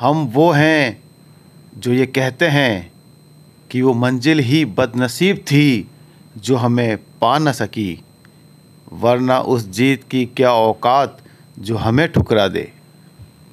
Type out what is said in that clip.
हम वो हैं जो ये कहते हैं कि वो मंजिल ही बदनसीब थी जो हमें पा न सकी, वरना उस जीत की क्या औकात जो हमें ठुकरा दे।